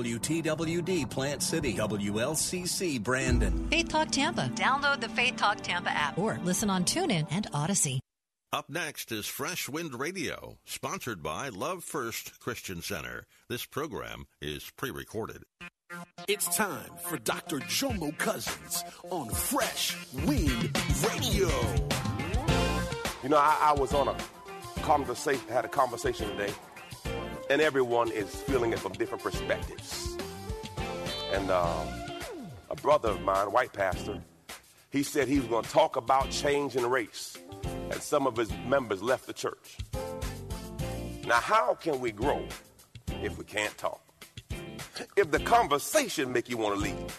WTWD Plant City, WLCC Brandon. Faith Talk Tampa. Download the Faith Talk Tampa app or listen on TuneIn and Odyssey. Up next is Fresh Wind Radio, sponsored by Love First Christian Center. This program is pre recorded. It's time for Dr. Jomo Cousins on Fresh Wind Radio. You know, I, I was on a conversation, had a conversation today, and everyone is feeling it from different perspectives. And uh, a brother of mine, white pastor, he said he was going to talk about change in race, and some of his members left the church. Now, how can we grow if we can't talk? If the conversation make you want to leave?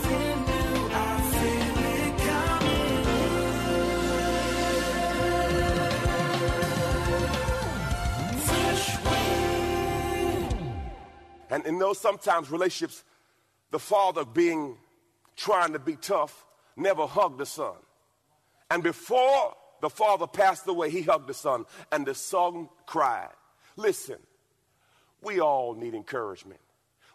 And in those sometimes relationships, the father being trying to be tough never hugged the son. And before the father passed away, he hugged the son, and the son cried. Listen, we all need encouragement.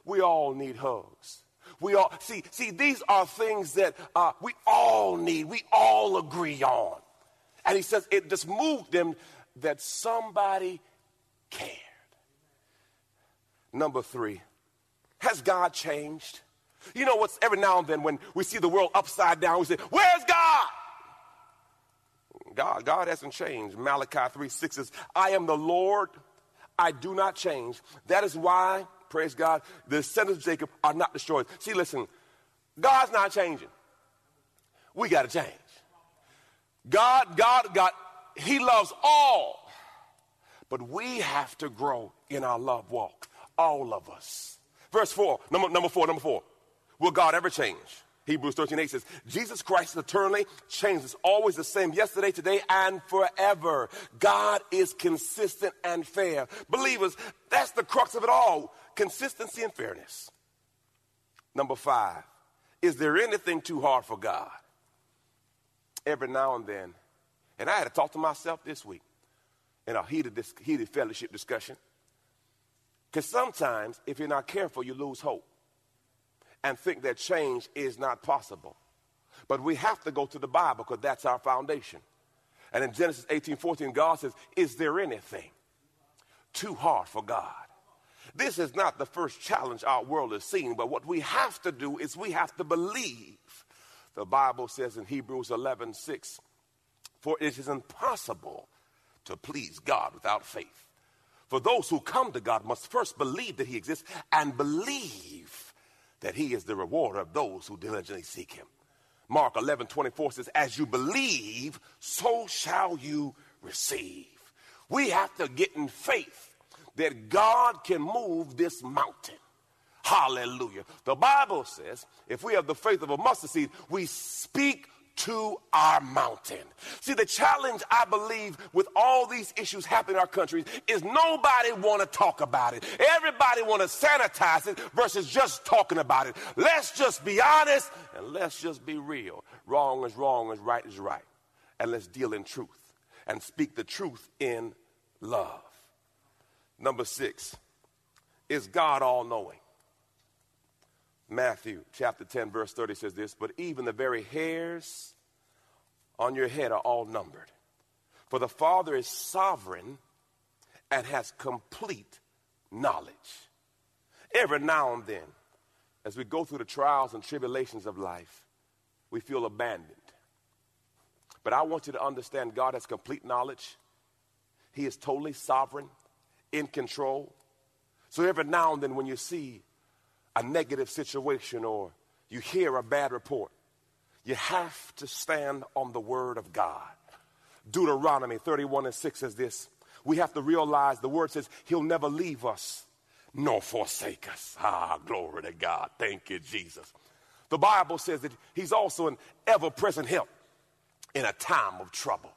We all need hugs. We all see. See, these are things that uh, we all need. We all agree on. And he says it just moved them that somebody cared. Number three, has God changed? You know what's every now and then when we see the world upside down, we say, Where's God? God, God hasn't changed. Malachi 3 6 says, I am the Lord, I do not change. That is why, praise God, the descendants of Jacob are not destroyed. See, listen, God's not changing. We got to change. God, God, God, He loves all, but we have to grow in our love walk. All of us. Verse 4, number, number 4, number 4. Will God ever change? Hebrews 13, 8 says, Jesus Christ eternally changes, always the same yesterday, today, and forever. God is consistent and fair. Believers, that's the crux of it all consistency and fairness. Number five, is there anything too hard for God? Every now and then, and I had to talk to myself this week in a heated, heated fellowship discussion. Because sometimes, if you're not careful, you lose hope and think that change is not possible. But we have to go to the Bible because that's our foundation. And in Genesis 18 14, God says, Is there anything too hard for God? This is not the first challenge our world has seen, but what we have to do is we have to believe. The Bible says in Hebrews 11 6, For it is impossible to please God without faith. For those who come to God must first believe that He exists and believe that He is the rewarder of those who diligently seek Him. Mark 11 24 says, As you believe, so shall you receive. We have to get in faith that God can move this mountain. Hallelujah. The Bible says, if we have the faith of a mustard seed, we speak to our mountain. See, the challenge I believe with all these issues happening in our country is nobody want to talk about it. Everybody want to sanitize it versus just talking about it. Let's just be honest and let's just be real. Wrong is wrong and right is right. And let's deal in truth and speak the truth in love. Number six, is God all knowing? Matthew chapter 10, verse 30 says this, but even the very hairs on your head are all numbered. For the Father is sovereign and has complete knowledge. Every now and then, as we go through the trials and tribulations of life, we feel abandoned. But I want you to understand God has complete knowledge. He is totally sovereign in control. So every now and then, when you see a negative situation or you hear a bad report, you have to stand on the word of God. Deuteronomy 31 and 6 says this. We have to realize the word says he'll never leave us nor forsake us. Ah, glory to God. Thank you, Jesus. The Bible says that he's also an ever present help in a time of trouble.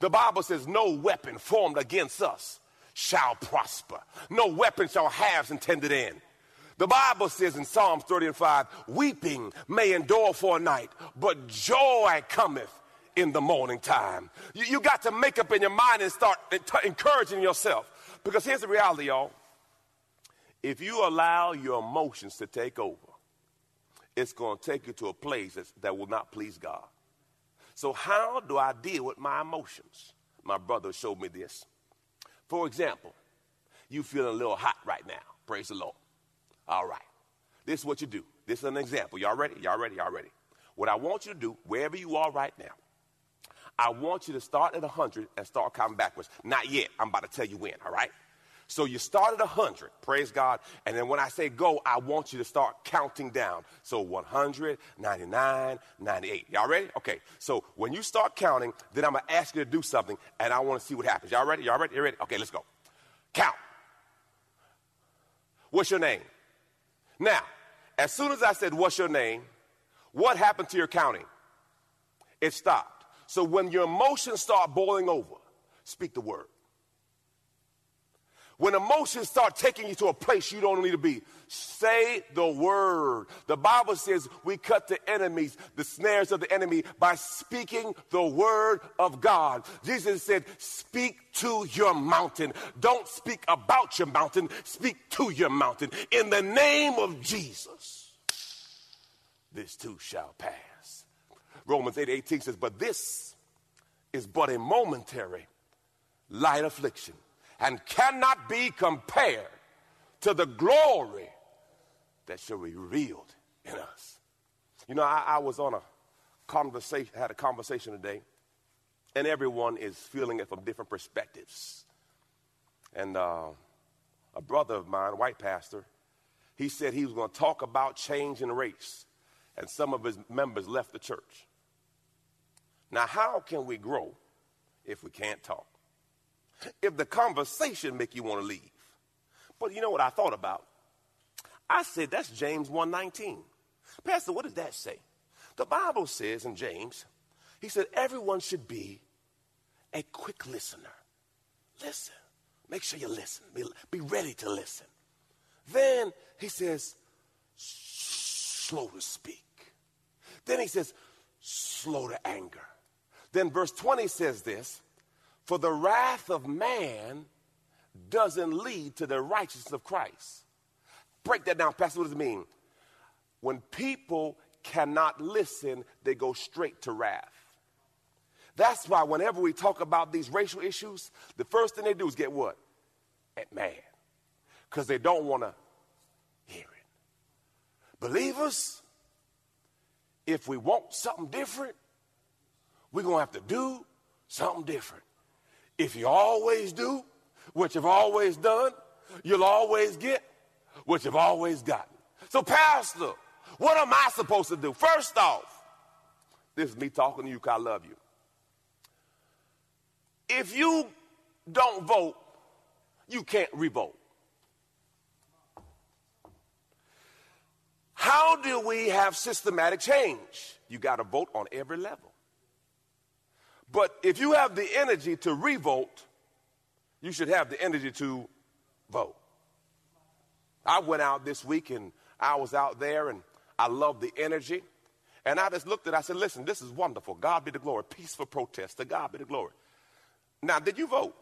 The Bible says, No weapon formed against us shall prosper, no weapon shall have intended end. The Bible says in Psalms 30 and 5, weeping may endure for a night, but joy cometh in the morning time. You, you got to make up in your mind and start encouraging yourself. Because here's the reality, y'all. If you allow your emotions to take over, it's going to take you to a place that will not please God. So, how do I deal with my emotions? My brother showed me this. For example, you feeling a little hot right now. Praise the Lord. All right. This is what you do. This is an example. Y'all ready? Y'all ready? Y'all ready? What I want you to do, wherever you are right now, I want you to start at 100 and start counting backwards. Not yet. I'm about to tell you when, all right? So you start at 100, praise God. And then when I say go, I want you to start counting down. So 100, 99, 98. Y'all ready? Okay. So when you start counting, then I'm going to ask you to do something and I want to see what happens. Y'all ready? Y'all ready? You ready? Okay, let's go. Count. What's your name? Now, as soon as I said, What's your name? What happened to your counting? It stopped. So when your emotions start boiling over, speak the word. When emotions start taking you to a place you don't need to be, say the word. The Bible says we cut the enemies, the snares of the enemy, by speaking the word of God. Jesus said, Speak to your mountain. Don't speak about your mountain, speak to your mountain. In the name of Jesus, this too shall pass. Romans 8 18 says, But this is but a momentary light affliction and cannot be compared to the glory that shall be revealed in us. You know, I, I was on a conversation, had a conversation today, and everyone is feeling it from different perspectives. And uh, a brother of mine, white pastor, he said he was going to talk about change in race, and some of his members left the church. Now, how can we grow if we can't talk? If the conversation make you want to leave. But you know what I thought about? I said that's James 1:19. Pastor, what does that say? The Bible says in James, he said everyone should be a quick listener. Listen. Make sure you listen. Be, be ready to listen. Then he says slow to speak. Then he says slow to anger. Then verse 20 says this for the wrath of man doesn't lead to the righteousness of Christ. Break that down, Pastor. What does it mean? When people cannot listen, they go straight to wrath. That's why whenever we talk about these racial issues, the first thing they do is get what? At mad. Because they don't want to hear it. Believers, if we want something different, we're going to have to do something different. If you always do what you've always done, you'll always get what you've always gotten. So, Pastor, what am I supposed to do? First off, this is me talking to you because I love you. If you don't vote, you can't revote. How do we have systematic change? You got to vote on every level. But if you have the energy to revolt, you should have the energy to vote. I went out this week and I was out there and I loved the energy. And I just looked at it, I said, listen, this is wonderful. God be the glory. Peaceful protest. To God be the glory. Now, did you vote?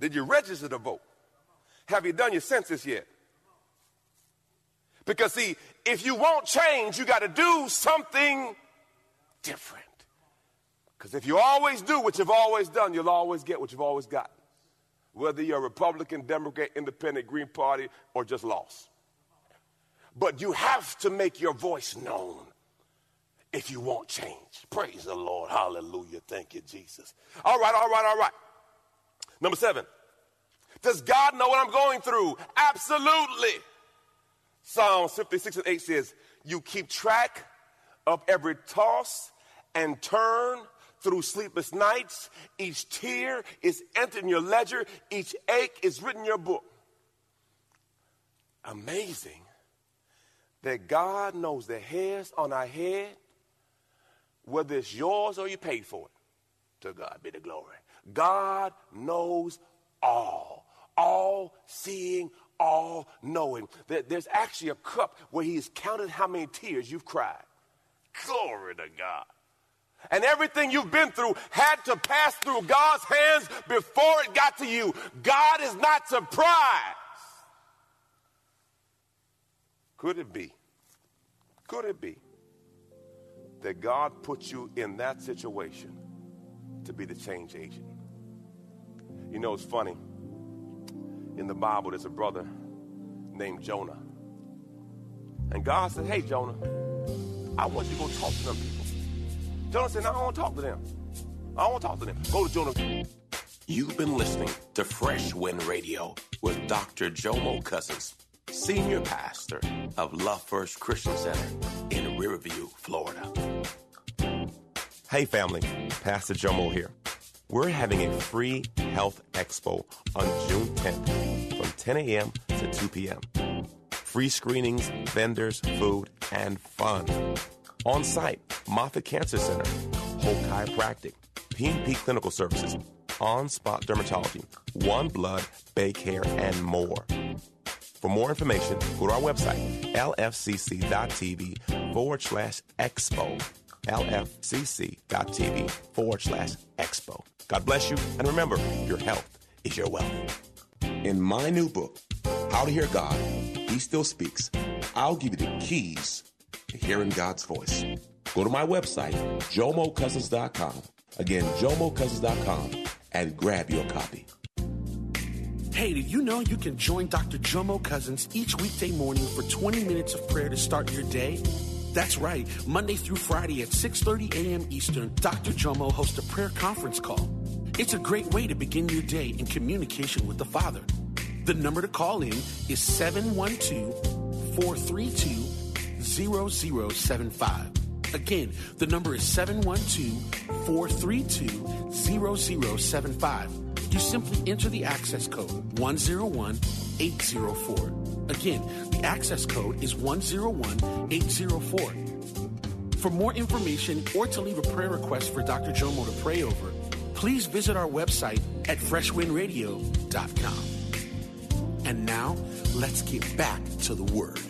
Did you register to vote? Have you done your census yet? Because, see, if you want change, you got to do something different. Because if you always do what you've always done, you'll always get what you've always got. Whether you're a Republican, Democrat, Independent, Green Party, or just lost. But you have to make your voice known if you want change. Praise the Lord. Hallelujah. Thank you, Jesus. All right, all right, all right. Number seven, does God know what I'm going through? Absolutely. Psalms 56 and 8 says, You keep track of every toss and turn through sleepless nights. Each tear is entered in your ledger, each ache is written in your book. Amazing that God knows the hairs on our head, whether it's yours or you paid for it. To God be the glory. God knows all, all seeing, all knowing. That There's actually a cup where He's counted how many tears you've cried. Glory to God. And everything you've been through had to pass through God's hands before it got to you. God is not surprised. Could it be? Could it be that God put you in that situation to be the change agent? You know, it's funny. In the Bible, there's a brother named Jonah. And God said, Hey, Jonah, I want you to go talk to them. Jonah said, No, I don't want to talk to them. I don't want to talk to them. Go to Jonah. You've been listening to Fresh Wind Radio with Dr. Jomo Cousins, Senior Pastor of Love First Christian Center in Riverview, Florida. Hey, family, Pastor Jomo here. We're having a free health expo on June 10th from 10 a.m. to 2 p.m. Free screenings, vendors, food, and fun. On site, Moffitt Cancer Center, Hope Chiropractic, PNP Clinical Services, On Spot Dermatology, One Blood, Bay Care, and more. For more information, go to our website, lfcc.tv forward slash expo. lfcc.tv forward slash expo. God bless you, and remember, your health is your wealth. In my new book, How to Hear God, He Still Speaks, I'll give you the keys to hearing God's voice. Go to my website, jomocousins.com. Again, jomocousins.com, and grab your copy. Hey, did you know you can join Dr. Jomo Cousins each weekday morning for 20 minutes of prayer to start your day? That's right. Monday through Friday at 6:30 a.m. Eastern, Dr. Jomo hosts a prayer conference call. It's a great way to begin your day in communication with the Father. The number to call in is 712-432-0075. Again, the number is 712-432-0075. You simply enter the access code 101804. Again, the access code is 101804. For more information or to leave a prayer request for Dr. Jomo to pray over, please visit our website at freshwindradio.com. And now, let's get back to the Word.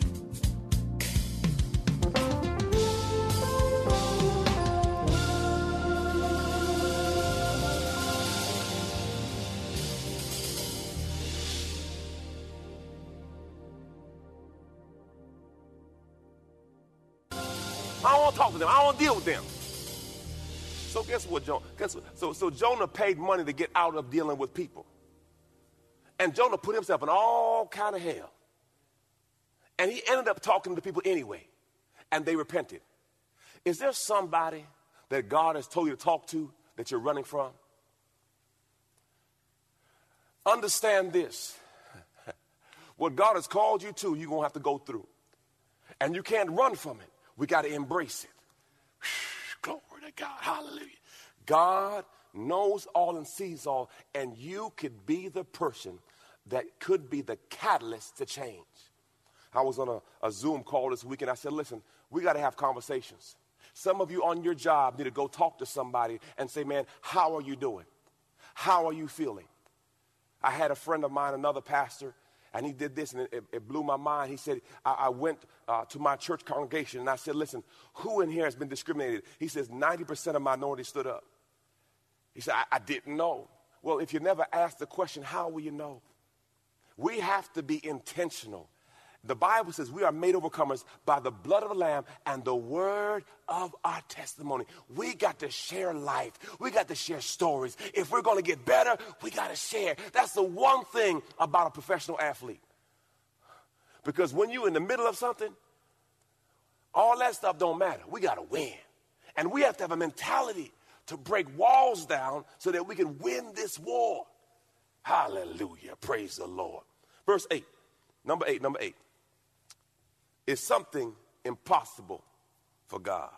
I don't want to talk to them. I don't want to deal with them. So guess what, Jonah? Guess what? So, so Jonah paid money to get out of dealing with people. And Jonah put himself in all kind of hell. And he ended up talking to people anyway. And they repented. Is there somebody that God has told you to talk to that you're running from? Understand this. what God has called you to, you're going to have to go through. And you can't run from it. We got to embrace it. Glory to God. Hallelujah. God knows all and sees all, and you could be the person that could be the catalyst to change. I was on a, a Zoom call this week, and I said, Listen, we got to have conversations. Some of you on your job need to go talk to somebody and say, Man, how are you doing? How are you feeling? I had a friend of mine, another pastor, and he did this, and it, it blew my mind. He said, I, I went uh, to my church congregation, and I said, Listen, who in here has been discriminated? He says, 90% of minorities stood up. He said, I, I didn't know. Well, if you never ask the question, how will you know? We have to be intentional. The Bible says we are made overcomers by the blood of the Lamb and the word of our testimony. We got to share life. We got to share stories. If we're going to get better, we got to share. That's the one thing about a professional athlete. Because when you're in the middle of something, all that stuff don't matter. We got to win. And we have to have a mentality to break walls down so that we can win this war. Hallelujah. Praise the Lord. Verse 8. Number 8, number 8. Is something impossible for God.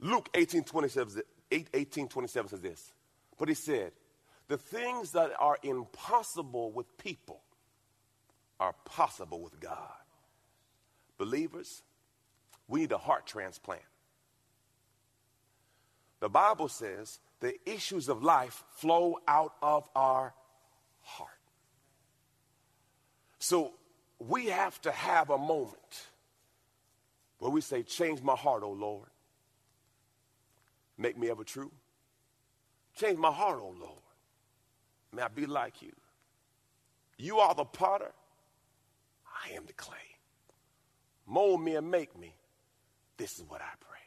Luke 18 27, 8, 18, 27 says this. But he said, The things that are impossible with people are possible with God. Believers, we need a heart transplant. The Bible says the issues of life flow out of our heart. So we have to have a moment where we say, Change my heart, O Lord. Make me ever true. Change my heart, O Lord. May I be like you. You are the potter, I am the clay. Mold me and make me. This is what I pray.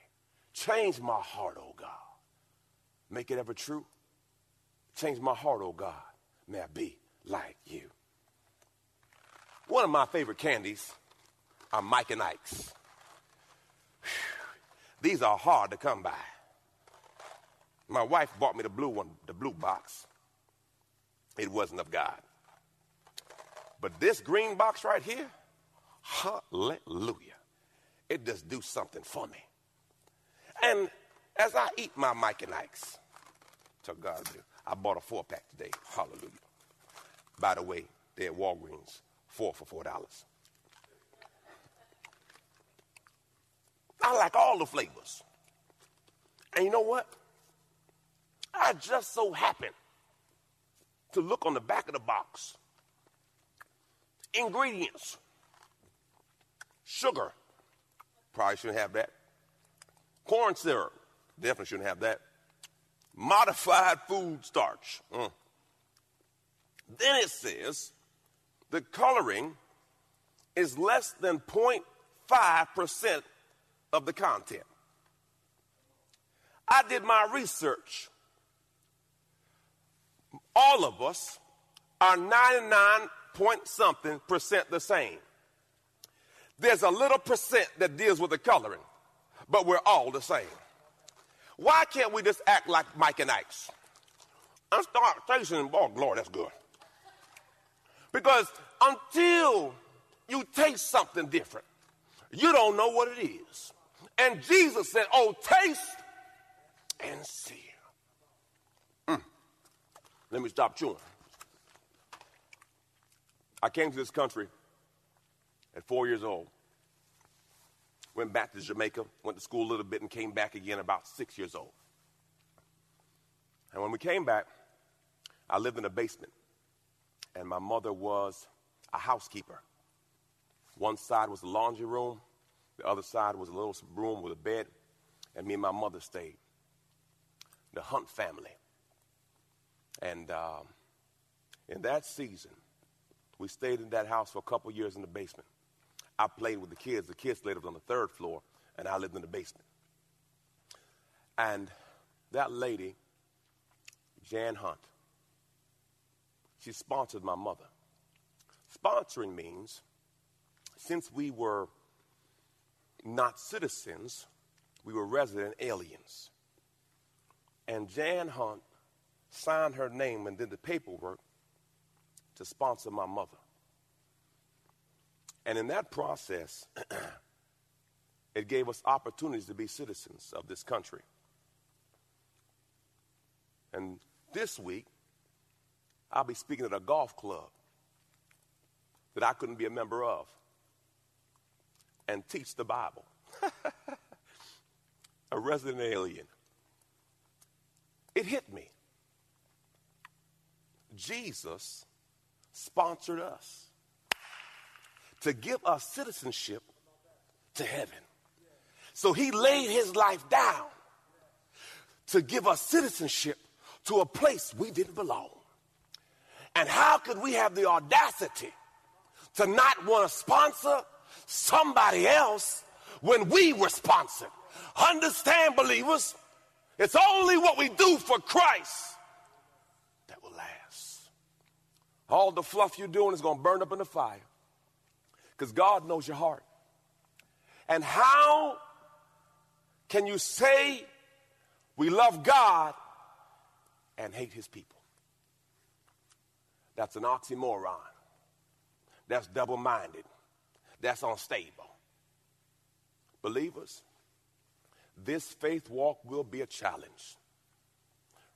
Change my heart, O God. Make it ever true. Change my heart, oh God. May I be like you. One of my favorite candies are Mike and Ike's. These are hard to come by. My wife bought me the blue one, the blue box. It wasn't of God. But this green box right here, hallelujah. It just do something for me. And as I eat my Mike and Ike's, to God. I bought a four pack today. Hallelujah. By the way, they're Walgreens, four for four dollars. Like all the flavors. And you know what? I just so happen to look on the back of the box. Ingredients sugar, probably shouldn't have that. Corn syrup, Definitely shouldn't have that. Modified food starch. Mm. Then it says the coloring is less than 0.5% of the content. I did my research. All of us are 99 point something percent the same. There's a little percent that deals with the coloring, but we're all the same. Why can't we just act like Mike and Ike's? And start tasting, oh, Lord, that's good. Because until you taste something different, you don't know what it is. And Jesus said, Oh, taste and see. Mm. Let me stop chewing. I came to this country at four years old went back to Jamaica, went to school a little bit, and came back again about six years old. And when we came back, I lived in a basement, and my mother was a housekeeper. One side was the laundry room, the other side was a little room with a bed, and me and my mother stayed. The Hunt family. And um, in that season, we stayed in that house for a couple years in the basement. I played with the kids. The kids lived on the third floor, and I lived in the basement. And that lady, Jan Hunt, she sponsored my mother. Sponsoring means since we were not citizens, we were resident aliens. And Jan Hunt signed her name and did the paperwork to sponsor my mother. And in that process, it gave us opportunities to be citizens of this country. And this week, I'll be speaking at a golf club that I couldn't be a member of and teach the Bible. a resident alien. It hit me. Jesus sponsored us to give us citizenship to heaven. So he laid his life down to give us citizenship to a place we didn't belong. And how could we have the audacity to not want to sponsor somebody else when we were sponsored? Understand, believers, it's only what we do for Christ that will last. All the fluff you're doing is going to burn up in the fire because God knows your heart. And how can you say we love God and hate his people? That's an oxymoron. That's double minded. That's unstable. Believers, this faith walk will be a challenge.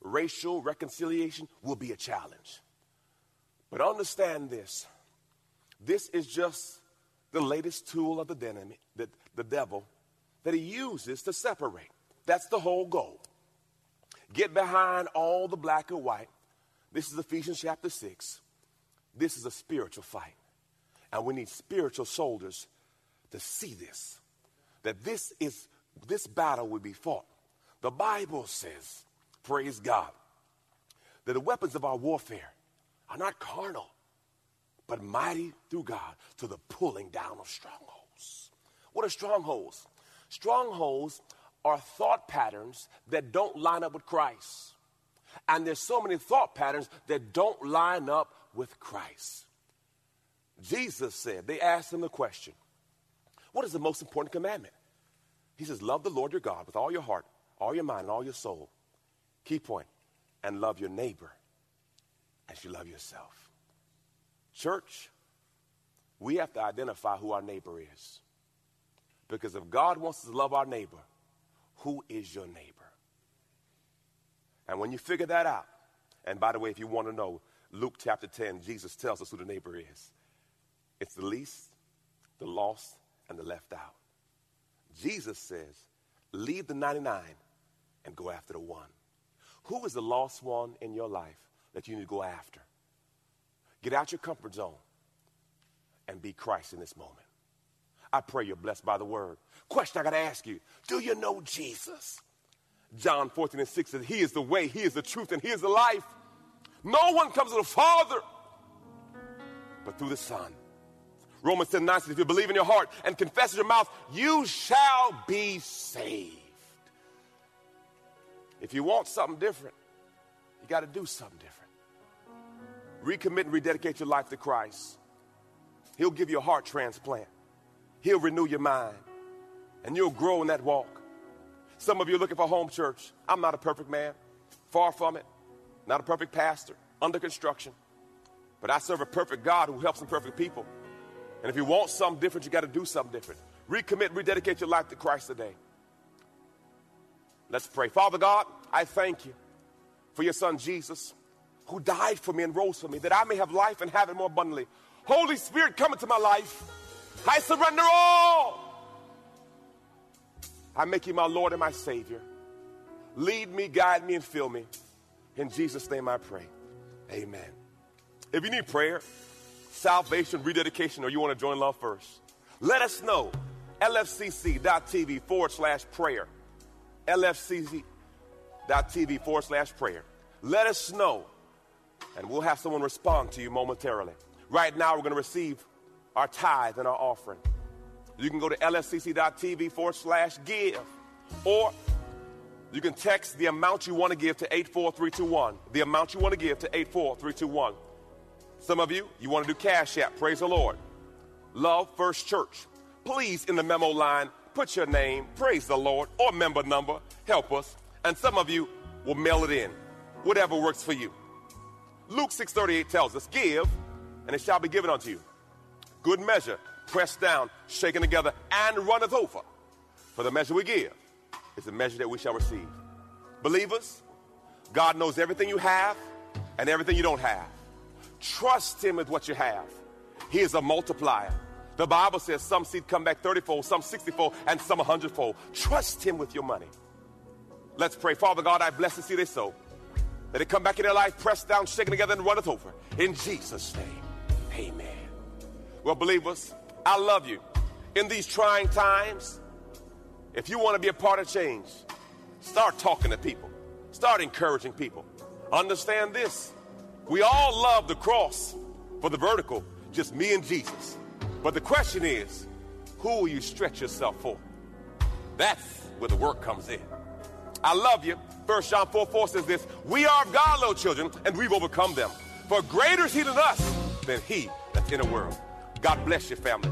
Racial reconciliation will be a challenge. But understand this this is just the latest tool of the, enemy, the, the devil that he uses to separate. That's the whole goal. Get behind all the black and white. This is Ephesians chapter 6. This is a spiritual fight. And we need spiritual soldiers to see this. That this is this battle will be fought. The Bible says, praise God, that the weapons of our warfare are not carnal, but mighty through God to the pulling down of strongholds. What are strongholds? Strongholds are thought patterns that don't line up with Christ. And there's so many thought patterns that don't line up with Christ. Jesus said, they asked him the question, What is the most important commandment? He says, Love the Lord your God with all your heart, all your mind, and all your soul. Key point, and love your neighbor as you love yourself. Church, we have to identify who our neighbor is. Because if God wants us to love our neighbor, who is your neighbor? And when you figure that out, and by the way, if you want to know, Luke chapter 10, Jesus tells us who the neighbor is. It's the least, the lost, and the left out. Jesus says, leave the 99 and go after the one. Who is the lost one in your life that you need to go after? Get out your comfort zone and be Christ in this moment. I pray you're blessed by the word. Question I got to ask you Do you know Jesus? John 14 and 6 says, He is the way, He is the truth, and He is the life. No one comes to the Father but through the Son. Romans 10 9 says, If you believe in your heart and confess in your mouth, you shall be saved. If you want something different, you got to do something different. Recommit and rededicate your life to Christ. He'll give you a heart transplant, He'll renew your mind, and you'll grow in that walk. Some of you are looking for home church. I'm not a perfect man, far from it, not a perfect pastor, under construction. But I serve a perfect God who helps imperfect people. And if you want something different, you got to do something different. Recommit, rededicate your life to Christ today. Let's pray. Father God, I thank you for your son Jesus, who died for me and rose for me, that I may have life and have it more abundantly. Holy Spirit, come into my life. I surrender all. I make you my Lord and my Savior. Lead me, guide me, and fill me. In Jesus' name I pray. Amen. If you need prayer, salvation, rededication, or you want to join Love First, let us know. LFCC.tv forward slash prayer. LFCC.tv forward slash prayer. Let us know, and we'll have someone respond to you momentarily. Right now, we're going to receive our tithe and our offering. You can go to lfcc.tv forward slash give, or you can text the amount you want to give to 84321. The amount you want to give to 84321. Some of you, you want to do Cash App. Praise the Lord. Love First Church. Please, in the memo line, put your name, praise the Lord, or member number. Help us. And some of you will mail it in. Whatever works for you. Luke 6:38 tells us, "Give, and it shall be given unto you. Good measure, pressed down, shaken together, and runneth over. For the measure we give is the measure that we shall receive." Believers, God knows everything you have and everything you don't have. Trust Him with what you have. He is a multiplier. The Bible says some seed come back 30 fold, some 60 fold, and some 100 fold. Trust Him with your money. Let's pray. Father God, I bless the seed they sow. Let it come back in their life, pressed down, shaken together, and runneth over. In Jesus' name, amen. Well, believers, I love you. In these trying times, if you want to be a part of change, start talking to people, start encouraging people. Understand this we all love the cross for the vertical, just me and Jesus. But the question is, who will you stretch yourself for? That's where the work comes in. I love you. First John 4 4 says this We are of God, little children, and we've overcome them. For greater is he than us than he that's in the world. God bless your family.